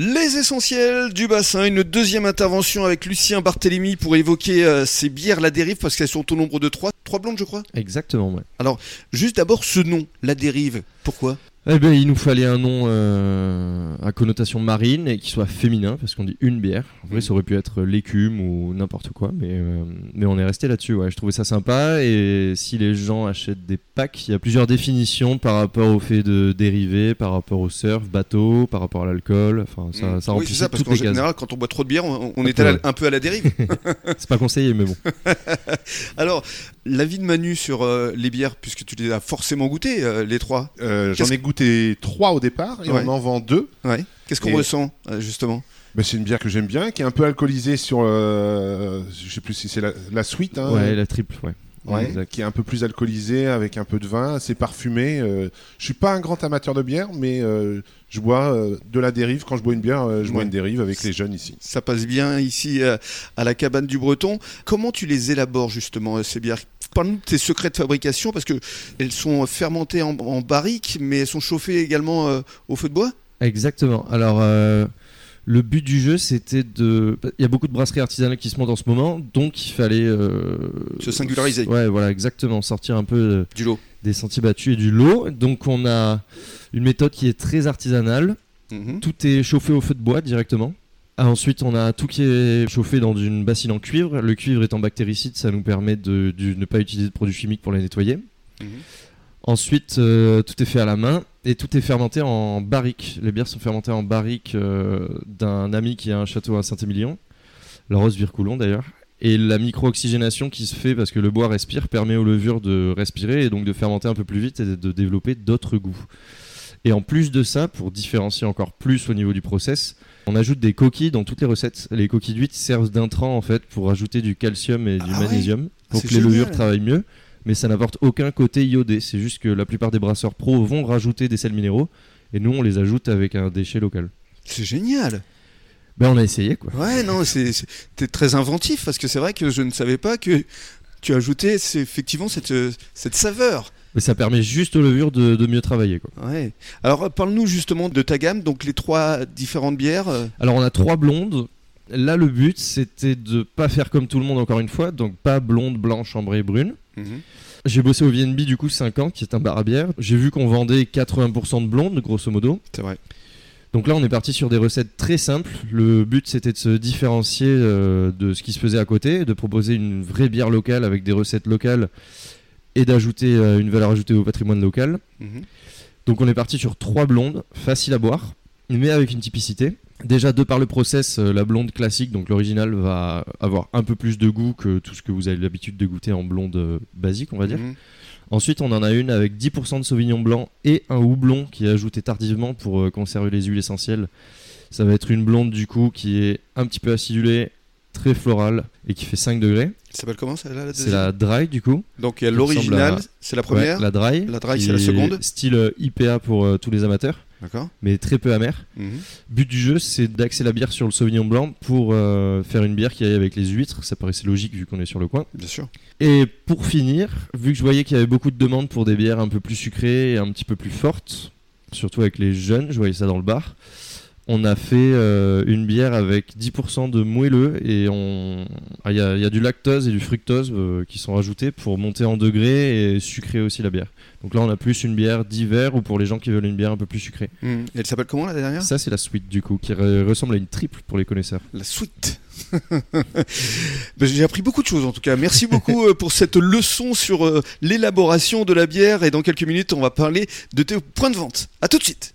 Les essentiels du bassin, une deuxième intervention avec Lucien Barthélémy pour évoquer euh, ces bières La Dérive parce qu'elles sont au nombre de trois, trois blondes je crois? Exactement, ouais. Alors, juste d'abord ce nom, La Dérive, pourquoi? Eh ben, il nous fallait un nom euh, à connotation marine et qui soit féminin, parce qu'on dit une bière. En vrai, ça aurait pu être l'écume ou n'importe quoi, mais, euh, mais on est resté là-dessus. Ouais. Je trouvais ça sympa. Et si les gens achètent des packs, il y a plusieurs définitions par rapport au fait de dériver, par rapport au surf, bateau, par rapport à l'alcool. Enfin, ça, Mmh. ça Oui, c'est ça, parce qu'en général, quand on boit trop de bière, on, est à la- un peu à la dérive. C'est pas conseillé, mais bon. Alors, l'avis de Manu sur euh, les bières, puisque tu les as forcément goûtées, euh, les trois. Euh, J'en ai goûté trois au départ et Ouais. on en vend deux. Ouais. Qu'est-ce qu'on Et- ressent, euh, justement? Ben, c'est une bière que j'aime bien, qui est un peu alcoolisée sur, euh, je sais plus si c'est la, la suite, hein, Ouais, la triple, ouais. Ouais, exact. qui est un peu plus alcoolisée avec un peu de vin, assez parfumé. Euh, je suis pas un grand amateur de bière, mais euh, je bois euh, de la dérive. Quand je bois une bière, euh, je bois Ouais. une dérive avec les jeunes ici. Ça passe bien ici euh, à la cabane du Breton. Comment tu les élabores, justement, euh, ces bières? Parle-nous de tes secrets de fabrication, parce que elles sont fermentées en, en barrique, mais elles sont chauffées également euh, au feu de bois? Exactement. Alors, euh, le but du jeu, c'était de. Il y a beaucoup de brasseries artisanales qui se montent en ce moment, donc il fallait. euh, Se singulariser. Ouais, voilà, exactement. Sortir un peu du lot. des sentiers battus et du lot. Donc, on a une méthode qui est très artisanale. Mhm. Tout est chauffé au feu de bois directement. Ah, ensuite, on a tout qui est chauffé dans une bassine en cuivre. Le cuivre étant bactéricide, ça nous permet de, de ne pas utiliser de produits chimiques pour les nettoyer. Mhm. Ensuite, euh, tout est fait à la main et tout est fermenté en barrique. Les bières sont fermentées en barrique euh, d'un ami qui a un château à Saint-Émilion, la Rose Vircoulon d'ailleurs. Et la micro-oxygénation qui se fait parce que le bois respire permet aux levures de respirer et donc de fermenter un peu plus vite et de développer d'autres goûts. Et en plus de ça, pour différencier encore plus au niveau du process, on ajoute des coquilles dans toutes les recettes. Les coquilles d'huîtres servent d'intrant en fait pour ajouter du calcium et du Ah ouais magnésium pour que les levures travaillent mieux. Mais ça n'apporte aucun côté iodé. C'est juste que la plupart des brasseurs pro vont rajouter des sels minéraux et nous on les ajoute avec un déchet local. C'est génial Ben on a essayé quoi. Ouais, non, c'est t'es très inventif, parce que c'est vrai que je ne savais pas que tu ajoutais effectivement cette, euh, cette saveur. Mais ça permet juste aux levures de, de mieux travailler quoi. Ouais. Alors, parle-nous justement de ta gamme, donc les trois différentes bières. euh, Alors on a trois blondes. Là le but c'était de pas faire comme tout le monde encore une fois, donc pas blonde, blanche, ambrée, brune. mhm. J'ai bossé au VNB du coup 5 ans, qui est un bar à bière. J'ai vu qu'on vendait 80% de blondes, grosso modo. C'est vrai. Donc là, on est parti sur des recettes très simples. Le but, c'était de se différencier euh, de ce qui se faisait à côté, de proposer une vraie bière locale avec des recettes locales et d'ajouter euh, une valeur ajoutée au patrimoine local. Mhm. Donc on est parti sur trois blondes, faciles à boire, mais avec une typicité. Déjà, de par le process, euh, la blonde classique, donc l'original, va avoir un peu plus de goût que tout ce que vous avez l'habitude de goûter en blonde euh, basique, on va dire. Mhm. Ensuite, on en a une avec 10% de sauvignon blanc et un houblon qui est ajouté tardivement pour conserver les huiles essentielles. Ça va être une blonde du coup qui est un petit peu acidulée, très florale et qui fait 5 degrés. Ça s'appelle comment celle-là la C'est la dry du coup. Donc il y a l'original, c'est la première. Ouais, la dry. La dry, c'est la seconde. Style euh, IPA pour euh, tous les amateurs, D'accord. mais très peu amer. Mhm. But du jeu, c'est d'axer la bière sur le sauvignon blanc pour euh, faire une bière qui aille avec les huîtres. Ça paraissait logique vu qu'on est sur le coin. Bien sûr. Et pour finir, vu que je voyais qu'il y avait beaucoup de demandes pour des bières un peu plus sucrées et un petit peu plus fortes, surtout avec les jeunes, je voyais ça dans le bar, on a fait euh, une bière avec 10% de moelleux et on... ah, il y, a, il y a du lactose et du fructose euh, qui sont rajoutés pour monter en degré et sucrer aussi la bière. Donc là, on a plus une bière d'hiver ou pour les gens qui veulent une bière un peu plus sucrée. Mhm. Et elle s'appelle comment la dernière? Ça, c'est la suite du coup, qui re- ressemble à une triple pour les connaisseurs. La suite. Ben, J'ai appris beaucoup de choses en tout cas. Merci beaucoup euh, pour cette leçon sur l'élaboration de la bière et dans quelques minutes on va parler de tes points de vente. À tout de suite.